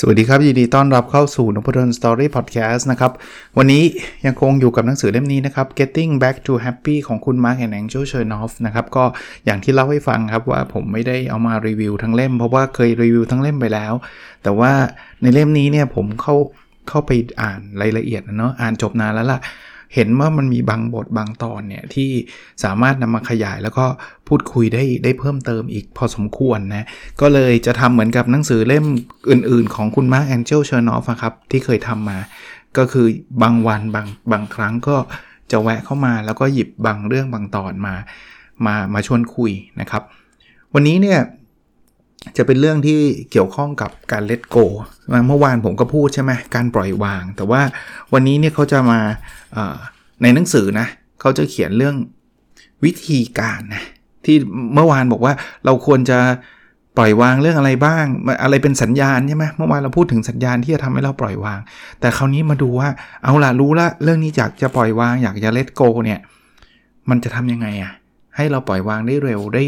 สวัสดีครับ ยินดีต้อนรับเข้าสู่นพดลสตอรี่พอดแคสต์นะครับ วันนี้ยังคงอยู่กับหนังสือเล่มนี้นะครับ Getting Back to Happy ของคุณ Mark and Angel Chernoff นะครับ ก็อย่างที่เล่าให้ฟังครับว่าผมไม่ได้เอามารีวิวทั้งเล่ม เพราะว่าเคยรีวิวทั้งเล่มไปแล้ว แต่ว่าในเล่มนี้เนี่ยผมเข้าเข้าไปอ่านรายละเอียดนะเนาะอ่านจบนานแล้วล่ะ เห็นว่ามันมีบางบทบางตอนเนี่ยที่สามารถนำมาขยายแล้วก็พูดคุยได้ได้เพิ่มเติมอีกพอสมควรนะ ก็เลยจะทำเหมือนกับหนังสือเล่มอื่น ๆ ของคุณ Marc Angel Chernoff ครับ ที่เคยทำมา ก็คือบางวันบางบางครั้งก็จะแวะเข้ามาแล้วก็หยิบบางเรื่องบางตอนมา มามาชวนคุยนะครับ วันนี้เนี่ย จะเป็นเรื่องที่เกี่ยวข้องกับการเลตโกเมื่อวานผมก็พูดใช่ไหมการปล่อยวาง แต่ว่าวันนี้เนี่ยเขาจะมาในหนังสือนะเขาจะเขียนเรื่องวิธีการนะที่เมื่อวานบอกว่าเราควรจะปล่อยวางเรื่องอะไรบ้าง อะไรเป็นสัญญาณใช่ไหมเมื่อวานเราพูดถึงสัญญาณที่จะทำให้เราปล่อยวาง แต่คราวนี้มาดูว่าเอาล่ะรู้ละเรื่องนี้อยากจะปล่อยวางอยากจะเลตโกเนี่ยมันจะทำยังไงอะ่ะให้เราปล่อยวางได้เร็วได้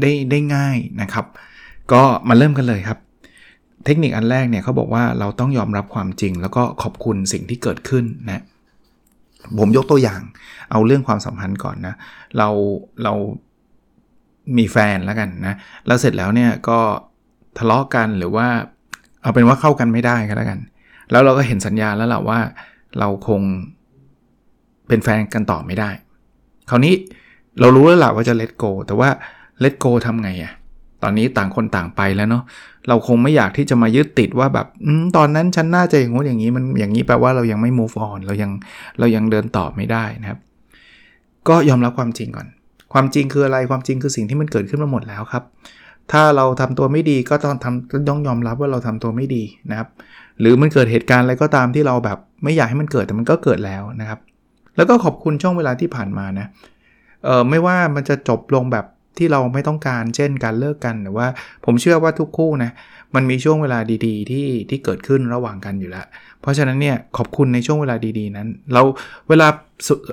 ได้ได้ง่ายนะครับ ก็มาเริ่มกันเลยครับ เทคนิคอันแรกเนี่ยเขาบอกว่าเราต้องยอมรับความจริง แล้วก็ขอบคุณสิ่งที่เกิดขึ้นนะผมยกตัวอย่างเอาเรื่องความสัมพันธ์ก่อนนะ เราเรามีแฟนแล้วกันนะ แล้วเสร็จแล้วเนี่ยก็ทะเลาะกันหรือว่า เอาเป็นว่าเข้ากันไม่ได้ก็แล้วกัน แล้วเราก็เห็นสัญญาแล้วแหละว่า เราคงเป็นแฟนกันต่อไม่ได้ คราวนี้เรารู้แล้วแหละว่าจะเลตโกแต่ว่าเลตโกทำไงอะ ตอนนี้ต่างคนต่างไปแล้วเนาะเราคงไม่อยากที่จะมายึดติดว่าแบบอตอนนั้นฉันน่าจะอย่างงู้นอย่างนี้มันอย่างนี้แปลว่าเรายังไม่ move on เรายังเรายังเดินต่อไม่ได้นะครับ ก็ยอมรับความจริงก่อน ความจริงคืออะไรความจริงคือสิ่งที่มันเกิดขึ้นมาหมดแล้วครับ ถ้าเราทำตัวไม่ดีก็ต้องทำต้องยอมรับว่าเราทำตัวไม่ดีนะครับ หรือมันเกิดเหตุการณ์อะไรก็ตามที่เราแบบ ไม่อยากให้มันเกิดแต่มันก็เกิดแล้วนะครับ แล้วก็ขอบคุณช่วงเวลาที่ผ่านมานะเออไม่ว่ามันจะจบลงแบบ ที่เราไม่ต้องการ เช่นการเลิกกันหรือว่าผมเชื่อว่าทุกคู่นะมันมีช่วงเวลาดีๆ ที่ที่เกิดขึ้นระหว่างกันอยู่แล้ว เพราะฉะนั้นเนี่ยขอบคุณในช่วงเวลาดีๆนั้น เราเวลา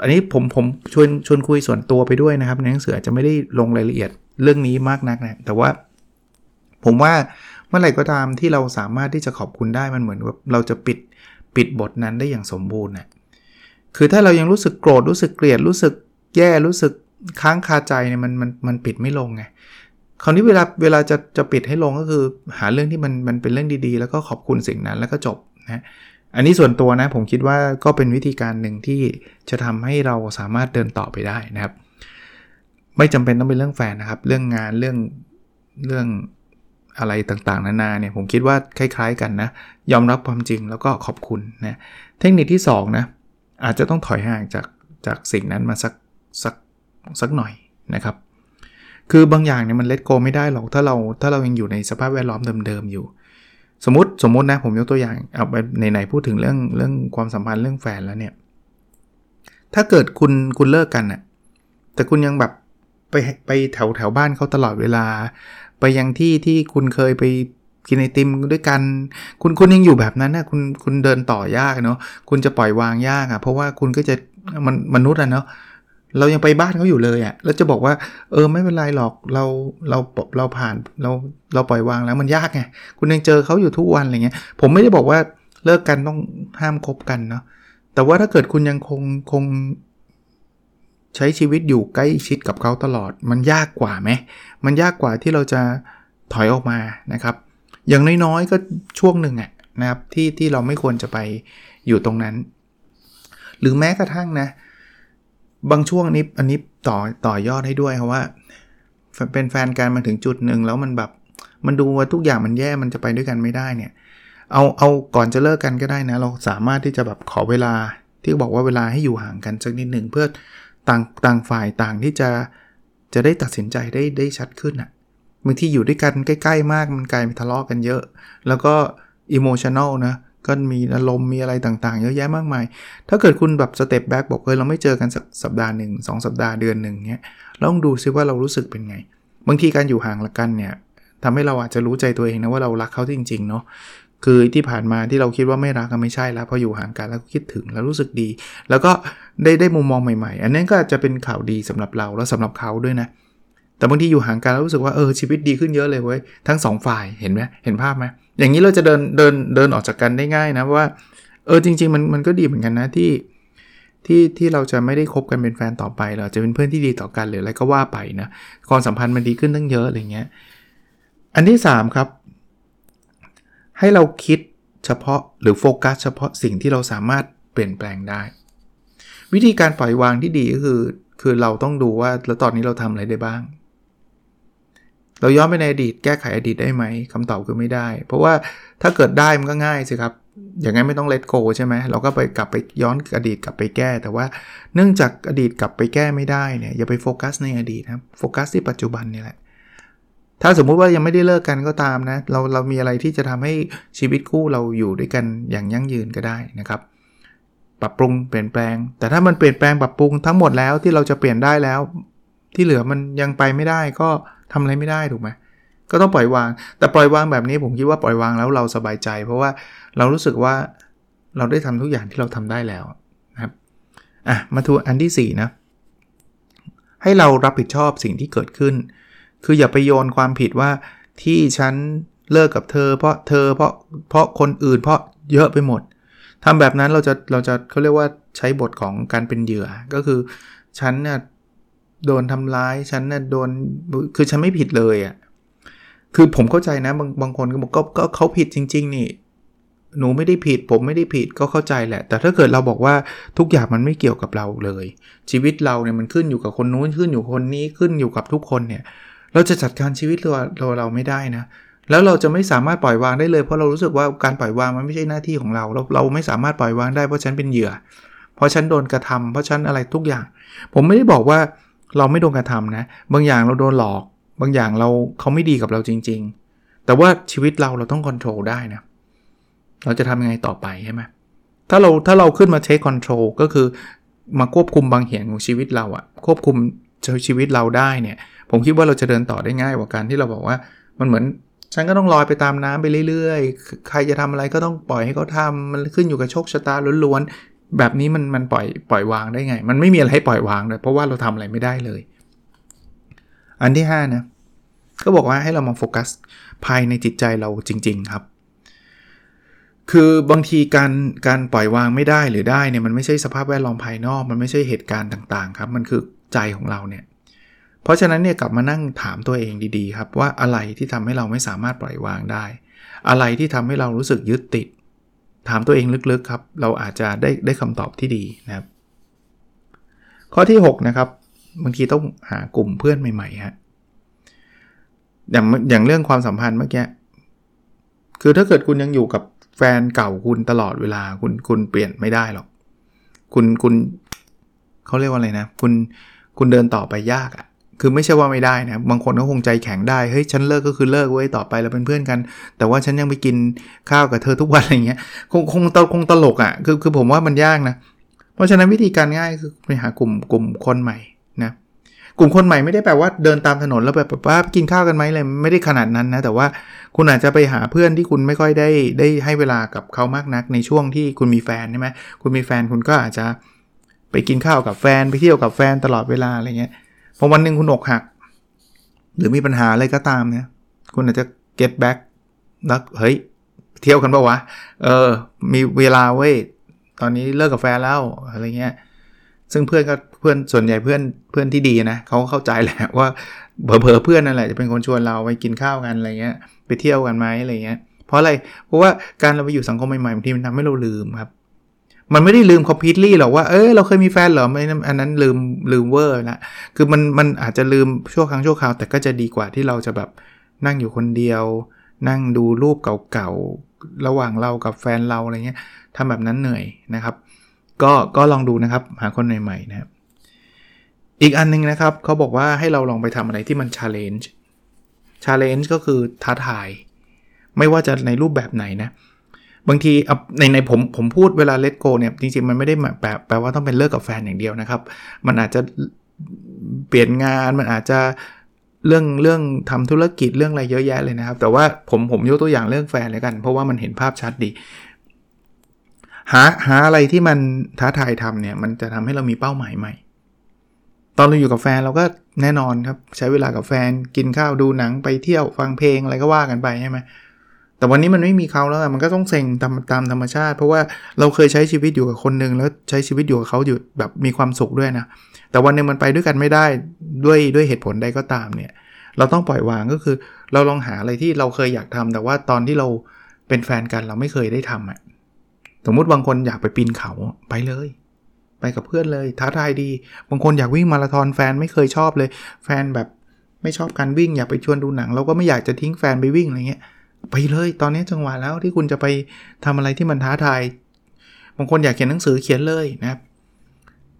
อันนี้ผมผมชวนชวนคุยส่วนตัวไปด้วยนะครับในหนังสือจะไม่ได้ลงรายละเอียดเรื่องนี้มากนักนะแต่ว่า ผมว่าเมื่อไหร่ก็ตามที่เราสามารถที่จะขอบคุณได้มันเหมือนว่าเราจะปิดปิดบทนั้นได้อย่างสมบูรณ์นะคือถ้าเรายังรู้สึกโกรธรู้สึกเกลียดรู้สึกแย่รู้สึก ค้างคาใจเนี่ยมันมันมันปิดไม่ลงไงคราวนี้เวลาเวลาจะจะปิดให้ลงก็คือ หาเรื่องที่มันมันเป็นเรื่องดีๆ แล้วก็ขอบคุณสิ่งนั้นแล้วก็จบนะอันนี้ส่วนตัวนะผมคิดว่าก็เป็นวิธีการหนึ่งที่จะทำให้เราสามารถเดินต่อไปได้นะครับ ไม่จำเป็นต้องเป็นเรื่องแฟนนะครับ เรื่องงานเรื่องเรื่องอะไรต่างๆ นานาเนี่ยผมคิดว่าคล้าย ๆ กันนะ ยอมรับความจริงแล้วก็ขอบคุณนะเทคนิคที่2นะอาจจะต้องถอยห่างจากจากสิ่งนั้นมาสักสัก สักหน่อยนะครับ คือบางอย่างเนี่ยมันเลตโกไม่ได้หรอกถ้าเราถ้าเรายังอยู่ในสภาพแวดล้อมเดิมๆอยู่ สมมติสมมตินะผมยกตัวอย่างเอาไปไหนๆพูดถึงเรื่องเรื่องความสัมพันธ์เรื่องแฟนแล้วเนี่ยถ้าเกิดคุณคุณเลิกกันอะแต่คุณยังแบบไปไปแถวแถวบ้านเขาตลอดเวลา ไปยังที่ที่คุณเคยไปกินไอติมด้วยกัน คุณคุณยังอยู่แบบนั้นนะคุณคุณเดินต่อยากเนาะคุณจะปล่อยวางยากอะ่ะเพราะว่าคุณก็จะมันมนุษย์อะเนาะ เรายังไปบ้านเขาอยู่เลยอะ่ะแล้วจะบอกว่า เออไม่เป็นไรหรอกเราเราเราผ่านเราเราปล่อยวางแล้วมันยากไงคุณยังเจอเขาอยู่ทุกวันอะไรเงี้ยผมไม่ได้บอกว่าเลิกกันต้องห้ามคบกันเนาะแต่ว่าถ้าเกิดคุณยังคงคงใช้ชีวิตอยู่ใกล้ชิดกับเขาตลอด มันยากกว่าไหมมันยากกว่าที่เราจะถอยออกมานะครับ อย่างน้อยๆก็ช่วงหนึ่งอะนะครับที่ที่เราไม่ควรจะไปอยู่ตรงนั้น หรือแม้กระทั่งนะ บางช่วงนี้อันนี้ต่อต่อยอดให้ด้วยครับว่า เป็นแฟนกันมาถึงจุดหนึ่งแล้วมันแบบมันดูว่าทุกอย่างมันแย่มันจะไปด้วยกันไม่ได้เนี่ย เอาเอาก่อนจะเลิกกันก็ได้นะ เราสามารถที่จะแบบขอเวลาที่บอกว่าเวลาให้อยู่ห่างกันสักนิดหนึ่งเพื่อต่างต่างฝ่ายต่างที่จะจะได้ตัดสินใจได้ได้ชัดขึ้นอะ่ะบางทีอยู่ด้วยกันใกล้ ๆ มากมันกลายเป็นทะเลาะกันเยอะ แล้วก็ emotional นะ ก็มีอารมณ์มีอะไรต่างๆ เยอะแยะมากมาย ถ้าเกิดคุณแบบ step back บอกเฮ้ยเราไม่เจอกันสักสัปดาห์หนึ่งสองสัปดาห์เดือนหนึ่งเนี้ยลองดูซิว่าเรารู้สึกเป็นไง บางทีการอยู่ห่างละกันเนี่ยทำให้เราอาจจะรู้ใจตัวเองนะว่าเรารักเขาจริงๆเนาะคือที่ผ่านมาที่เราคิดว่าไม่รักก็ไม่ใช่แล้วพออยู่ห่างกันแล้วคิดถึงแล้วรู้สึกดี แล้วก็ได้ได้มุมมองใหม่ๆ อันนั้นก็จะเป็นข่าวดีสำหรับเราแล้วสำหรับเขาด้วยนะแต่บางทีอยู่ห่างกันแล้วรู้สึกว่าเออชีวิตดีขึ้นเยอะเลยเว้ยทั้งสองฝ่ายเห็นไหมเห็นภาพไหม อย่างนี้เราจะเดินเดินเดินออกจากกันได้ง่ายนะว่าเออจริง ๆ มันมันก็ดีเหมือนกันนะที่ที่ที่เราจะไม่ได้คบกันเป็นแฟนต่อไปเราจะเป็นเพื่อนที่ดีต่อกันหรืออะไรก็ว่าไปนะความสัมพันธ์มันดีขึ้นตั้งเยอะอะไรเงี้ยอันที่ 3 ครับ ให้เราคิดเฉพาะหรือโฟกัสเฉพาะสิ่งที่เราสามารถเปลี่ยนแปลงได้ วิธีการปล่อยวางที่ดีก็คือ คือเราต้องดูว่าแล้วตอนนี้เราทำอะไรได้บ้าง เราย้อนไปในอดีตแก้ไขอดีตได้ไหมคำตอบคือไม่ได้ เพราะว่าถ้าเกิดได้มันก็ง่ายสิครับ อย่างนั้นไม่ต้องเลทโกใช่ไหมเราก็ไปกลับไปย้อนอดีตกลับไปแก้ แต่ว่าเนื่องจากอดีตกลับไปแก้ไม่ได้เนี่ยอย่าไปโฟกัสในอดีตนะโฟกัสที่ปัจจุบันนี่แหละถ้าสมมุติว่ายังไม่ได้เลิกกันก็ตามนะเราเรามีอะไรที่จะทำให้ชีวิตคู่เราอยู่ด้วยกันอย่างยั่งยืนก็ได้นะครับ ปรับปรุงเปลี่ยนแปลง แต่ถ้ามันเปลี่ยนแปลงปรับปรุงทั้งหมดแล้วที่เราจะเปลี่ยนได้แล้ว ที่เหลือมันยังไปไม่ได้ก็ ทำอะไรไม่ได้ถูกไหมก็ต้องปล่อยวาง แต่ปล่อยวางแบบนี้ผมคิดว่าปล่อยวางแล้วเราสบายใจ เพราะว่าเรารู้สึกว่าเราได้ทำทุกอย่างที่เราทำได้แล้วนะครับอะมาทูอันที่4นะให้เรารับผิดชอบสิ่งที่เกิดขึ้น คืออย่าไปโยนความผิดว่าที่ฉันเลิกกับเธอ เพราะเธอเพราะเพราะคนอื่นเพราะเยอะไปหมดทำแบบนั้นเราจะเราจะเขาเรียกว่าใช้บทของการเป็นเหยื่อ ก็คือฉันเนี่ย โดนทำร้ายฉันเนี่ยโดนคือฉันไม่ผิดเลยอะ่ะคือผมเข้าใจนะบางบางคนก็บอกก็เขาผิดจริง ๆ นี่ หนูไม่ได้ผิด ผมไม่ได้ผิดก็เข้าใจแหละ แต่ถ้าเกิดเราบอกว่าทุกอย่างมันไม่เกี่ยวกับเราเลย ชีวิตเราเนี่ยมันขึ้นอยู่กับคนนู้นขึ้นอยู่คนนี้ขึ้นอยู่กับทุกคนเนี่ย เราจะจัดการชีวิตเราเราเราไม่ได้นะแล้วเราจะไม่สามารถปล่อยวางได้เลยเพราะเรารู้สึกว่าการปล่อยวางมันไม่ใช่หน้าที่ของเรา เราเราไม่สามารถปล่อยวางได้เพราะฉันเป็นเหยื่อ เพราะฉันโดนกระทำเพราะฉันอะไรทุกอย่าง ผมไม่ได้บอกว่า เราไม่โดนกระทำนะ บางอย่างเราโดนหลอก บางอย่างเราเขาไม่ดีกับเราจริง ๆ แต่ว่าชีวิตเราเราต้องควบคุมได้นะ เราจะทำยังไงต่อไปใช่ไหมถ้าเราถ้าเราขึ้นมาเทคคอนโทรลก็คือมาควบคุมบางอย่างของชีวิตเราอะควบคุมชีวิตเราได้เนี่ย ผมคิดว่าเราจะเดินต่อได้ง่ายกว่าการที่เราบอกว่ามันเหมือนฉันก็ต้องลอยไปตามน้ำไปเรื่อยๆ ใครจะทำอะไรก็ต้องปล่อยให้เขาทามันขึ้นอยู่กับโชคชะตาล้วน แบบนี้มันมันปล่อยปล่อยวางได้ไง มันไม่มีอะไรให้ปล่อยวางเลยเพราะว่าเราทำอะไรไม่ได้เลย อันที่5นะก็บอกว่าให้เรามาโฟกัสภายในจิตใจเราจริง ๆครับ คือบางทีการการปล่อยวางไม่ได้หรือได้เนี่ยมันไม่ใช่สภาพแวดล้อมภายนอก มันไม่ใช่เหตุการณ์ต่างๆ ครับ มันคือใจของเราเนี่ย เพราะฉะนั้นเนี่ยกลับมานั่งถามตัวเองดีๆ ครับว่าอะไรที่ทำให้เราไม่สามารถปล่อยวางได้ อะไรที่ทำให้เรารู้สึกยึดติด ถามตัวเองลึกๆครับ เราอาจจะได้ได้คำตอบที่ดีนะครับ ข้อที่ 6 นะครับบางทีต้องหากลุ่มเพื่อนใหม่ๆฮะอย่างอย่างเรื่องความสัมพันธ์เมื่อกี้คือถ้าเกิดคุณยังอยู่กับแฟนเก่าคุณตลอดเวลาคุณคุณเปลี่ยนไม่ได้หรอก คุณคุณเขาเรียกว่าอะไรนะ คุณคุณเดินต่อไปยากอะ่ะ คือไม่ใช่ว่าไม่ได้นะบางคนก็คงใจแข็งได้เฮ้ยฉันเลิกก็คือเลิกไว้ต่อไปเราเป็นเพื่อนกัน แต่ว่าฉันยังไปกินข้าวกับเธอทุกวันอะไรเงี้ยคงคงตคงตลกอะ่ะคือคือผมว่ามันยากนะ เพราะฉะนั้นวิธีการง่ายคือไปหากลุ่มกลุ่มคนใหม่นะกลุ่มคนใหม่ไม่ได้แปลว่าเดินตามถนนแล้วแบบว่ากินข้าวกันไหมเลยไม่ได้ขนาดนั้นนะแต่ว่าคุณอาจจะไปหาเพื่อนที่คุณไม่ค่อยได้ได้ให้เวลากับเขามากนักในช่วงที่คุณมีแฟนใช่ไหมคุณมีแฟนคุณก็อาจจะไปกินข้าวกับแฟนไปเที่ยวกับแฟนตลอดเวลาอะไรเงี้ย พอวันหนึ่งคุณอกหัก หรือมีปัญหาอะไรก็ตามเนี่ยคุณอาจจะ get back แล้วเฮ้ย เที่ยวกันปะวะ เออ มีเวลาเว้ย ตอนนี้เลิกกับแฟนแล้วอะไรเงี้ย ซึ่งเพื่อนก็เพื่อนส่วนใหญ่เพื่อนเพื่อนที่ดีนะเขาเข้าใจแหละว่าเผลอเพื่อนนั่นแหละจะเป็นคนชวนเราไปกินข้าวกันอะไรเงี้ย ไปเที่ยวกันไหมอะไรเงี้ย เพราะอะไร เพราะว่าการเราไปอยู่สังคมใหม่ๆบางทีมันทำให้เราลืมครับ มันไม่ได้ลืมคอมพิวต์หรอกว่าเออเราเคยมีแฟนเหรอไม่อันนั้นลืมลืมเวอร์ละคือมันมันอาจจะลืมชั่วครั้งชั่วคราว แต่ก็จะดีกว่าที่เราจะแบบนั่งอยู่คนเดียว นั่งดูรูปเก่าๆ ระหว่างเรากับแฟนเราอะไรเงี้ยทำแบบนั้นเหนื่อยนะครับ ก็ก็ลองดูนะครับหาคนใหม่ๆนะครับอีกอันนึงนะครับเขาบอกว่าให้เราลองไปทำอะไรที่มัน challenge challenge ก็คือท้าทาย ไม่ว่าจะในรูปแบบไหนนะ บางทีในในผมผมพูดเวลาเลตโกเนี่ยจริงๆมันไม่ได้แปลแปลว่าต้องเป็นเลิกกับแฟนอย่างเดียวนะครับ มันอาจจะเปลี่ยนงานมันอาจจะเรื่องเรื่องทำธุรกิจเรื่องอะไรเยอะแยะเลยนะครับ แต่ว่าผมผมยกตัวอย่างเรื่องแฟนเลยกัน เพราะว่ามันเห็นภาพชัดดี หาหาอะไรที่มันท้าทายทำเนี่ยมันจะทำให้เรามีเป้าหมายใหม่ ตอนเราอยู่กับแฟนเราก็แน่นอนครับ ใช้เวลากับแฟนกินข้าวดูหนังไปเที่ยวฟังเพลงอะไรก็ว่ากันไปใช่ไหมแแต่วันนี้มันไม่มีเขาแล้วมันก็ต้องเซ็งตามตามธรรมชาติ เพราะว่าเราเคยใช้ชีวิตอยู่กับคนหนึ่งแล้วใช้ชีวิตอยู่กับเขาอยู่แบบมีความสุขด้วยนะ แต่วันหนึ่งมันไปด้วยกันไม่ได้ด้วยด้วยเหตุผลใดก็ตามเนี่ย เราต้องปล่อยวางก็คือ เราลองหาอะไรที่เราเคยอยากทำแต่ว่าตอนที่เราเป็นแฟนกันเราไม่เคยได้ทำอะสมมุติบางคนอยากไปปีนเขาไปเลย ไปกับเพื่อนเลยท้าทายดี บางคนอยากวิ่งมาราธอนแฟนไม่เคยชอบเลย แฟนแบบไม่ชอบการวิ่งอยากไปชวนดูหนัง เราก็ไม่อยากจะทิ้งแฟนไปวิ่งอะไรเงี้ย ไปเลยตอนนี้จังหวะแล้วที่คุณจะไปทำอะไรที่มันท้าทายบางคนอยากเขียนหนังสือเขียนเลยนะครับ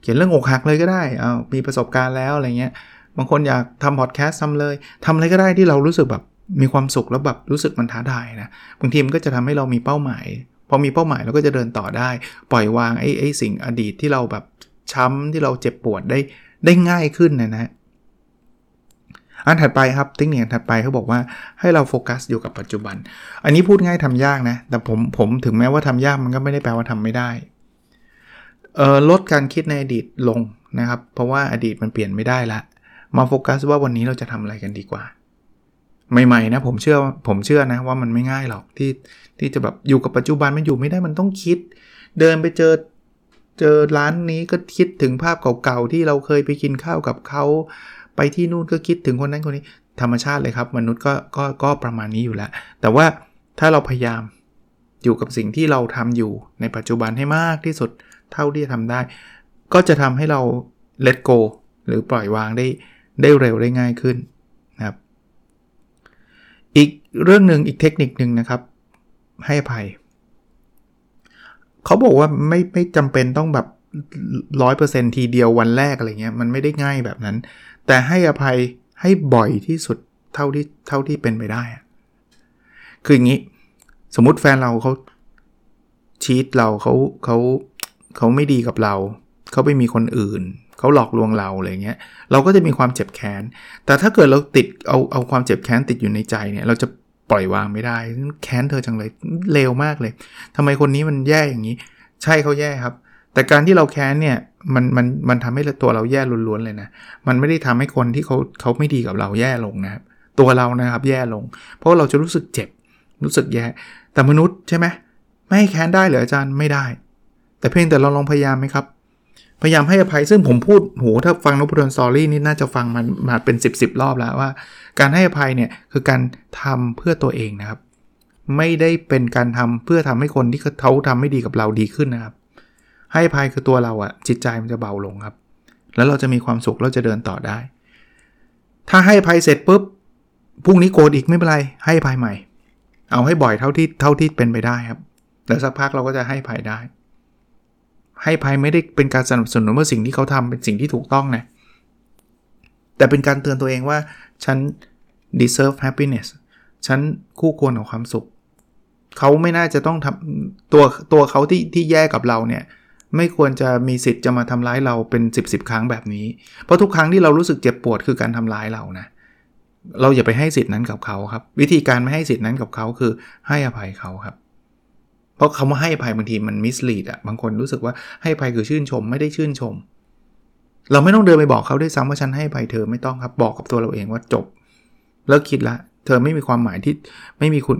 เขียนเรื่องอกหักเลยก็ได้เอามีประสบการณ์แล้วอะไรเงี้ยบางคนอยากทำพอดแคสต์ทำเลยทำอะไรก็ได้ที่เรารู้สึกแบบมีความสุขแล้วแบบรู้สึกมันท้าทายนะบางทีมันก็จะทำให้เรามีเป้าหมายพอมีเป้าหมายเราก็จะเดินต่อได้ ปล่อยวางไอ้ไอ้สิ่งอดีตที่เราแบบช้ำที่เราเจ็บปวดได้ได้ง่ายขึ้นนะนะ อันถัดไปครับเทคนิคถัดไปเขาบอกว่าให้เราโฟกัสอยู่กับปัจจุบัน อันนี้พูดง่ายทำยากนะ แต่ผมผมถึงแม้ว่าทำยากมันก็ไม่ได้แปลว่าทำไม่ได้เออลดการคิดในอดีตลงนะครับ เพราะว่าอดีตมันเปลี่ยนไม่ได้ละ มาโฟกัสว่าวันนี้เราจะทำอะไรกันดีกว่า ใหม่ๆนะผมเชื่อผมเชื่อนะว่ามันไม่ง่ายหรอกที่ที่จะแบบอยู่กับปัจจุบันมันอยู่ไม่ได้มันต้องคิด เดินไปเจอเจอร้านนี้ก็คิดถึงภาพเก่าๆที่เราเคยไปกินข้าวกับเขา ไปที่นู่นก็คิดถึงคนนั้นคนนี้ ธรรมชาติเลยครับ มนุษย์ก็ก็ก็ประมาณนี้อยู่แล้ว แต่ว่าถ้าเราพยายามอยู่กับสิ่งที่เราทำอยู่ในปัจจุบันให้มากที่สุดเท่าที่จะทำได้ ก็จะทำให้เรา let go หรือปล่อยวางได้ได้เร็วได้ง่ายขึ้นนะครับ อีกเรื่องหนึ่งอีกเทคนิคหนึ่งนะครับ ให้ภัย เขาบอกว่าไม่ไม่จำเป็นต้องแบบร้อยเปอร์เซ็นทีเดียววันแรกอะไรเงี้ยมันไม่ได้ง่ายแบบนั้น แต่ให้อภัยให้บ่อยที่สุดเท่าที่เท่าที่เป็นไปได้ คืออย่างนี้ สมมติแฟนเราเขาชีตเราเขาเขาเขาไม่ดีกับเรา เขาไปมีคนอื่น เขาหลอกลวงเราอะไรเงี้ย เราก็จะมีความเจ็บแค้น แต่ถ้าเกิดเราติดเอาเอาความเจ็บแค้นติดอยู่ในใจเนี่ยเราจะปล่อยวางไม่ได้ แค้นเธอจังเลยเลวมากเลยทำไมคนนี้มันแย่อย่างนี้ ใช่เขาแย่ครับ แต่การที่เราแค้นเนี่ยมันมันมันทำให้ตัวเราแย่ล้วนๆเลยนะ มันไม่ได้ทำให้คนที่เขาเขาไม่ดีกับเราแย่ลงนะครับ ตัวเรานะครับแย่ลง เพราะเราจะรู้สึกเจ็บ รู้สึกแย่ แต่มนุษย์ใช่ไหมไม่ให้แค้นได้เหรออาจารย์ไม่ได้ แต่เพียงแต่เราลองพยายามไหมครับ พยายามให้อภัยซึ่งผมพูดโหถ้าฟังนพดลสอรี่นี่น่าจะฟังมันมาเป็น 10บสรอบแล้วว่า การให้อภัยเนี่ยคือการทำเพื่อตัวเองนะครับ ไม่ได้เป็นการทำเพื่อทำให้คนที่เขาทำไม่ดีกับเราดีขึ้นนะครับ ให้ภัยคือตัวเราอะจิตใจมันจะเบาลงครับ แล้วเราจะมีความสุขเราจะเดินต่อได้ ถ้าให้ภัยเสร็จปุ๊บพรุ่งนี้โกรธอีกไม่เป็นไร ให้ภัยใหม่ เอาให้บ่อยเท่าที่เท่าที่เป็นไปได้ครับแล้วสักพักเราก็จะให้ภัยได้ ให้ภัยไม่ได้เป็นการสนับสนุนว่าสิ่งที่เขาทำเป็นสิ่งที่ถูกต้องนะแต่เป็นการเตือนตัวเองว่าฉัน deserve happiness ฉันคู่ควรกับความสุข เขาไม่น่าจะต้องทำตัวตัวเขาที่ที่แย่กับเราเนี่ย ไม่ควรจะมีสิทธิ์จะมาทำร้ายเราเป็น 10บสครั้งแบบนี้ เพราะทุกครั้งที่เรารู้สึกเจ็บปวดคือการทำร้ายเรานะ เราอย่าไปให้สิทธิ์นั้นกับเขาครับ วิธีการไม่ให้สิทธิ์นั้นกับเขาคือให้อภัยเขาครับ เพราะคำว่าให้อภัยบางทีมันมิสลีดอะบางคนรู้สึกว่าให้อภัยคือชื่นชม ไม่ได้ชื่นชม เราไม่ต้องเดินไปบอกเขาด้วยซ้ำว่าฉันให้อภัยเธอไม่ต้องครับ บอกกับตัวเราเองว่าจบเลิกคิดละ เธอไม่มีความหมายที่ไม่มีคุณ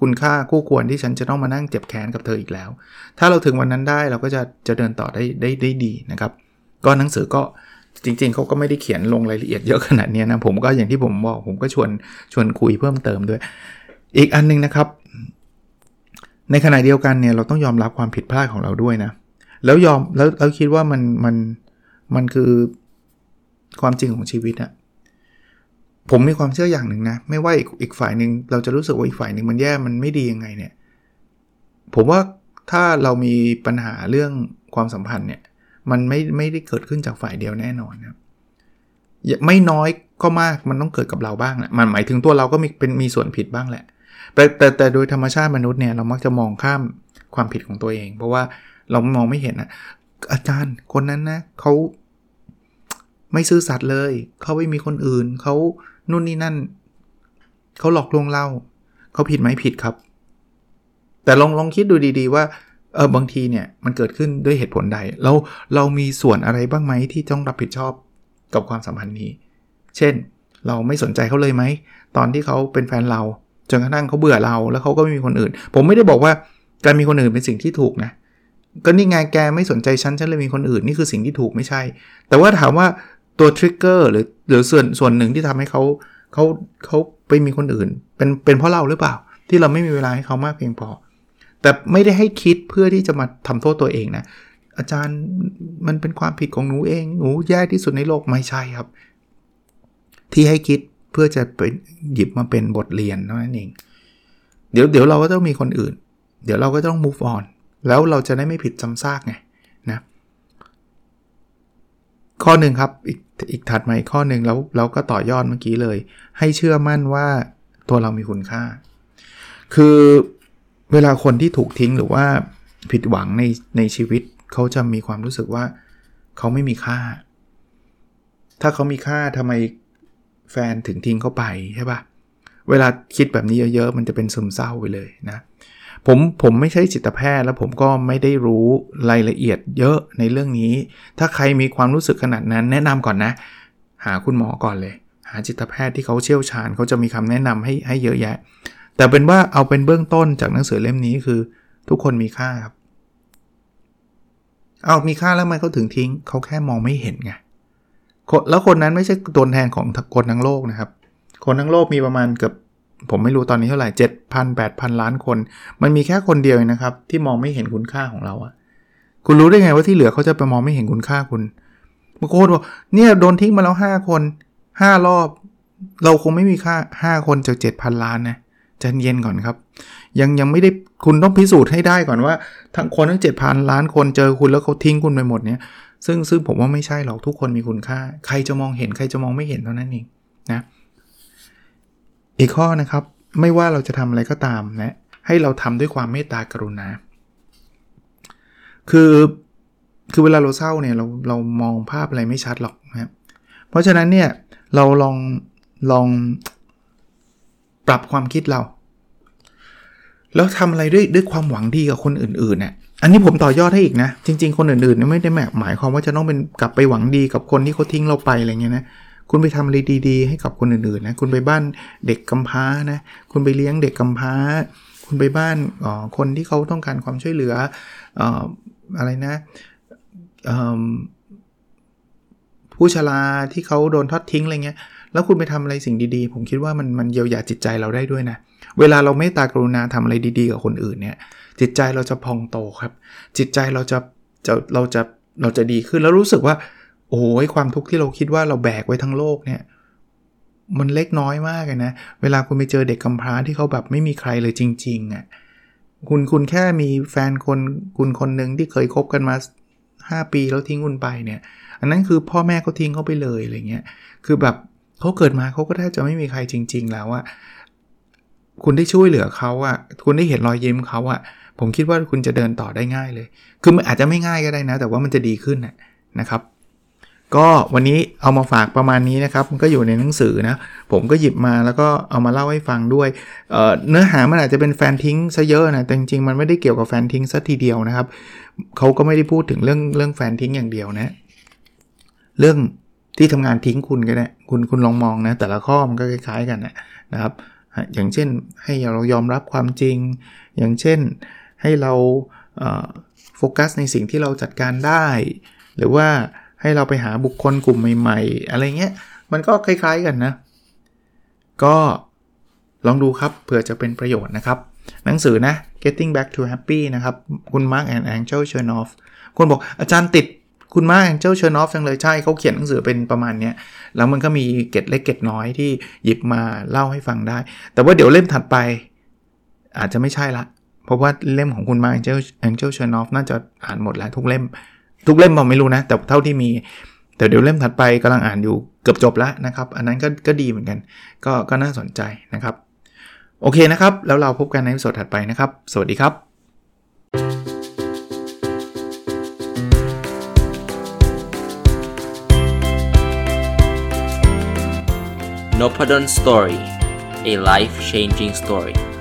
คุณค่าคู่ควรที่ฉันจะต้องมานั่งเจ็บแค้นกับเธออีกแล้ว ถ้าเราถึงวันนั้นได้เราก็จะจะเดินต่อได้ได้ได้ดีนะครับ ก็หนังสือก็จริง ๆเขาก็ไม่ได้เขียนลงรายละเอียดเยอะขนาดนี้นะผมก็อย่างที่ผมบอกผมก็ชวนชวนคุยเพิ่มเติมด้วย อีกอันนึงนะครับ ในขณะเดียวกันเนี่ยเราต้องยอมรับความผิดพลาดของเราด้วยนะ แล้วยอมแล้วเราคิดว่ามันมันมันคือความจริงของชีวิตอะ ผมมีความเชื่ออย่างหนึ่งนะ ไม่ว่าอีกอีกฝ่ายหนึ่งเราจะรู้สึกว่าอีกฝ่ายหนึ่งมันแย่มันไม่ดียังไงเนี่ย ผมว่าถ้าเรามีปัญหาเรื่องความสัมพันธ์เนี่ย มันไม่ไม่ได้เกิดขึ้นจากฝ่ายเดียวแน่นอนครับไม่น้อยก็มากมันต้องเกิดกับเราบ้างแหละมันหมายถึงตัวเราก็มีเป็นมีส่วนผิดบ้างแหละ แต่แต่แต่โดยธรรมชาติมนุษย์เนี่ยเรามักจะมองข้ามความผิดของตัวเอง เพราะว่าเรามองไม่เห็นนะอาจารย์คนนั้นนะเขาไม่ซื่อสัตย์เลย เขาไม่มีคนอื่นเขา นู่นนี่นั่น เขาหลอกลวงเรา เขาผิดไหมผิดครับ แต่ลองลองคิดดูดีๆว่าเออบางทีเนี่ยมันเกิดขึ้นด้วยเหตุผลใดเราเรามีส่วนอะไรบ้างไหมที่ต้องรับผิดชอบกับความสัมพันธ์นี้ เช่น เราไม่สนใจเขาเลยไหม ตอนที่เขาเป็นแฟนเราจนกระทั่งเขาเบื่อเราแล้วเขาก็ไม่มีคนอื่น ผมไม่ได้บอกว่าการมีคนอื่นเป็นสิ่งที่ถูกนะ ก็นี่ไงแกไม่สนใจฉันฉันเลยมีคนอื่นนี่คือสิ่งที่ถูกไม่ใช่ แต่ว่าถามว่า ตัวทริกเกอร์หรือหรือส่วนส่วนหนึ่งที่ทำให้เขาเขาเขาไปมีคนอื่น เป็นเป็นเพราะเราหรือเปล่า ที่เราไม่มีเวลาให้เขามากเพียงพอ แต่ไม่ได้ให้คิดเพื่อที่จะมาทำโทษตัวเองนะอาจารย์มันเป็นความผิดของหนูเองหนูแย่ที่สุดในโลกไม่ใช่ครับ ที่ให้คิดเพื่อจะไปหยิบมาเป็นบทเรียนนั้นเอง เดี๋ยวเดี๋ยวเราก็ต้องมีคนอื่น เดี๋ยวเราก็ต้อง move on แล้วเราจะได้ไม่ผิดจำซากไง ข้อหนึ่งครับอีกอีกถัดมาอีกข้อหนึ่งแล้วเราก็ต่อยอดเมื่อกี้เลย ให้เชื่อมั่นว่าตัวเรามีคุณค่า คือเวลาคนที่ถูกทิ้งหรือว่าผิดหวังในในชีวิตเขาจะมีความรู้สึกว่าเขาไม่มีค่า ถ้าเขามีค่าทำไมแฟนถึงทิ้งเขาไปใช่ปะเวลาคิดแบบนี้เยอะๆ มันจะเป็นซึมเศร้าไปเลยนะ ผมผมไม่ใช่จิตแพทย์ แล้วผมก็ไม่ได้รู้รายละเอียดเยอะในเรื่องนี้ ถ้าใครมีความรู้สึกขนาดนั้นแนะนำก่อนนะ หาคุณหมอก่อนเลย หาจิตแพทย์ที่เขาเชี่ยวชาญเขาจะมีคำแนะนำให้ให้เยอะแยะ แต่เป็นว่าเอาเป็นเบื้องต้นจากหนังสือเล่มนี้คือ ทุกคนมีค่าครับเอามีค่าแล้วทำไมเขาถึงทิ้งเขาแค่มองไม่เห็นไงแล้วคนนั้นไม่ใช่ตัวแทนของคนทั้งโลกนะครับ คนทั้งโลกมีประมาณเกือบ ผมไม่รู้ตอนนี้เท่าไหร่เจ็ดพันแปดพันล้านคน มันมีแค่คนเดียวนะครับ ที่มองไม่เห็นคุณค่าของเราอะคุณรู้ได้ไงว่าที่เหลือเขาจะไปมองไม่เห็นคุณค่าคุณบางคนบอกเนี่ยโดนทิ้งมาแล้วห้าคนห้ารอบ เราคงไม่มีค่าห้าคนจากเจ็ดพันล้านนะใจเย็นก่อนครับ ยังยังไม่ได้คุณต้องพิสูจน์ให้ได้ก่อนว่า ทั้งคนทั้งเจ็ดพันล้านคนเจอคุณแล้วเขาทิ้งคุณไปหมดเนี่ยซึ่งซึ่งผมว่าไม่ใช่หรอกทุกคนมีคุณค่า ใครจะมองเห็นใครจะมองไม่เห็นเท่านั้นเองนะ อีกข้อนะครับ ไม่ว่าเราจะทำอะไรก็ตามนะให้เราทำด้วยความเมตตากรุณา คือคือเวลาเราเศร้าเนี่ยเราเรามองภาพอะไรไม่ชัดหรอกนะครับเพราะฉะนั้นเนี่ยเราลองลองปรับความคิดเรา แล้วทำอะไรด้วยด้วยความหวังดีกับคนอื่นๆเนี่ยอันนี้ผมต่อยอดให้อีกนะ จริง ๆ คนอื่นๆไม่ได้หมายความว่าจะต้องเป็นกลับไปหวังดีกับคนที่เขาทิ้งเราไปอะไรเงี้ยนะ คุณไปทำอะไรดีๆ ให้กับคนอื่นๆนะ คุณไปบ้านเด็กกำพร้านะ คุณไปเลี้ยงเด็กกำพร้า คุณไปบ้านคนที่เขาต้องการความช่วยเหลือออะไรนะผู้ชราที่เขาโดนทอดทิ้งอะไรเงี้ย แล้วคุณไปทำอะไรสิ่งดีๆ ผมคิดว่ามันมันเยียวยาจิตใจเราได้ด้วยนะ เวลาเราเมตตากรุณาทำอะไรดีๆ กับคนอื่นเนี่ย จิตใจเราจะพองโตครับ จิตใจเราจะจะเราจะเราจะดีขึ้นแล้วรู้สึกว่า โอ้ยความทุกข์ที่เราคิดว่าเราแบกไว้ทั้งโลกเนี่ยมันเล็กน้อยมากเลยนะ เวลาคุณไปเจอเด็กกำพร้าที่เขาแบบไม่มีใครเลยจริงๆอะ่ะคุณคุณแค่มีแฟนคนคุณคนหนึ่งที่เคยคบกันมา 5 ปีแล้วทิ้งคุณไปเนี่ย อันนั้นคือพ่อแม่เขาทิ้งเขาไปเลยอะไรเงี้ยคือแบบเขาเกิดมาเขาก็แทบจะไม่มีใครจริง ๆ แล้วอะคุณได้ช่วยเหลือเขาอะคุณได้เห็นรอยยิ้มเขาอะผมคิดว่าคุณจะเดินต่อได้ง่ายเลย คือมันอาจจะไม่ง่ายก็ได้นะ แต่ว่ามันจะดีขึ้นนะครับ ก็วันนี้เอามาฝากประมาณนี้นะครับ มันก็อยู่ในหนังสือนะ ผมก็หยิบมาแล้วก็เอามาเล่าให้ฟังด้วยเเนื้อหามันอาจจะเป็นแฟนทิ้งซะเยอะนะ แต่จริงๆ มันไม่ได้เกี่ยวกับแฟนทิ้งซะทีเดียวนะครับ เขาก็ไม่ได้พูดถึงเรื่องเรื่องแฟนทิ้งอย่างเดียวนะ เรื่องที่ทำงานทิ้งคุณก็ได้ คุณคุณลองมองนะ แต่ละข้อมันก็คล้ายๆ กันนะครับ อย่างเช่นให้เรายอมรับความจริง อย่างเช่นให้เราโฟกัสในสิ่งที่เราจัดการได้ หรือว่า ให้เราไปหาบุคคลกลุ่มใหม่ๆ อะไรเงี้ย มันก็คล้ายๆกันนะ ก็ลองดูครับเผื่อจะเป็นประโยชน์นะครับ หนังสือนะ Getting Back to Happy นะครับ คุณ Mark and Angel Chernoff คุณบอกอาจารย์ติดคุณ Mark Angel Chernoff จังเลยใช่เขาเขียนหนังสือเป็นประมาณเนี้ยแล้วมันก็มีเกตเล็กเกตน้อยที่หยิบมาเล่าให้ฟังได้ แต่ว่าเดี๋ยวเล่มถัดไป อาจจะไม่ใช่ละ เพราะว่าเล่มของคุณ Mark Angel Angel Chernoff น่าจะอ่านหมดแล้วทุกเล่ม ทุกเล่มผมไม่รู้นะ แต่เท่าที่มี แต่เดี๋ยวเล่มถัดไปกำลังอ่านอยู่เกือบจบแล้วนะครับ อันนั้นก็ก็ดีเหมือนกัน ก็ก็น่าสนใจนะครับ โอเคนะครับ แล้วเราพบกันในสดถัดไปนะครับ สวัสดีครับ n o p ด d o สตอรี่ a life changing story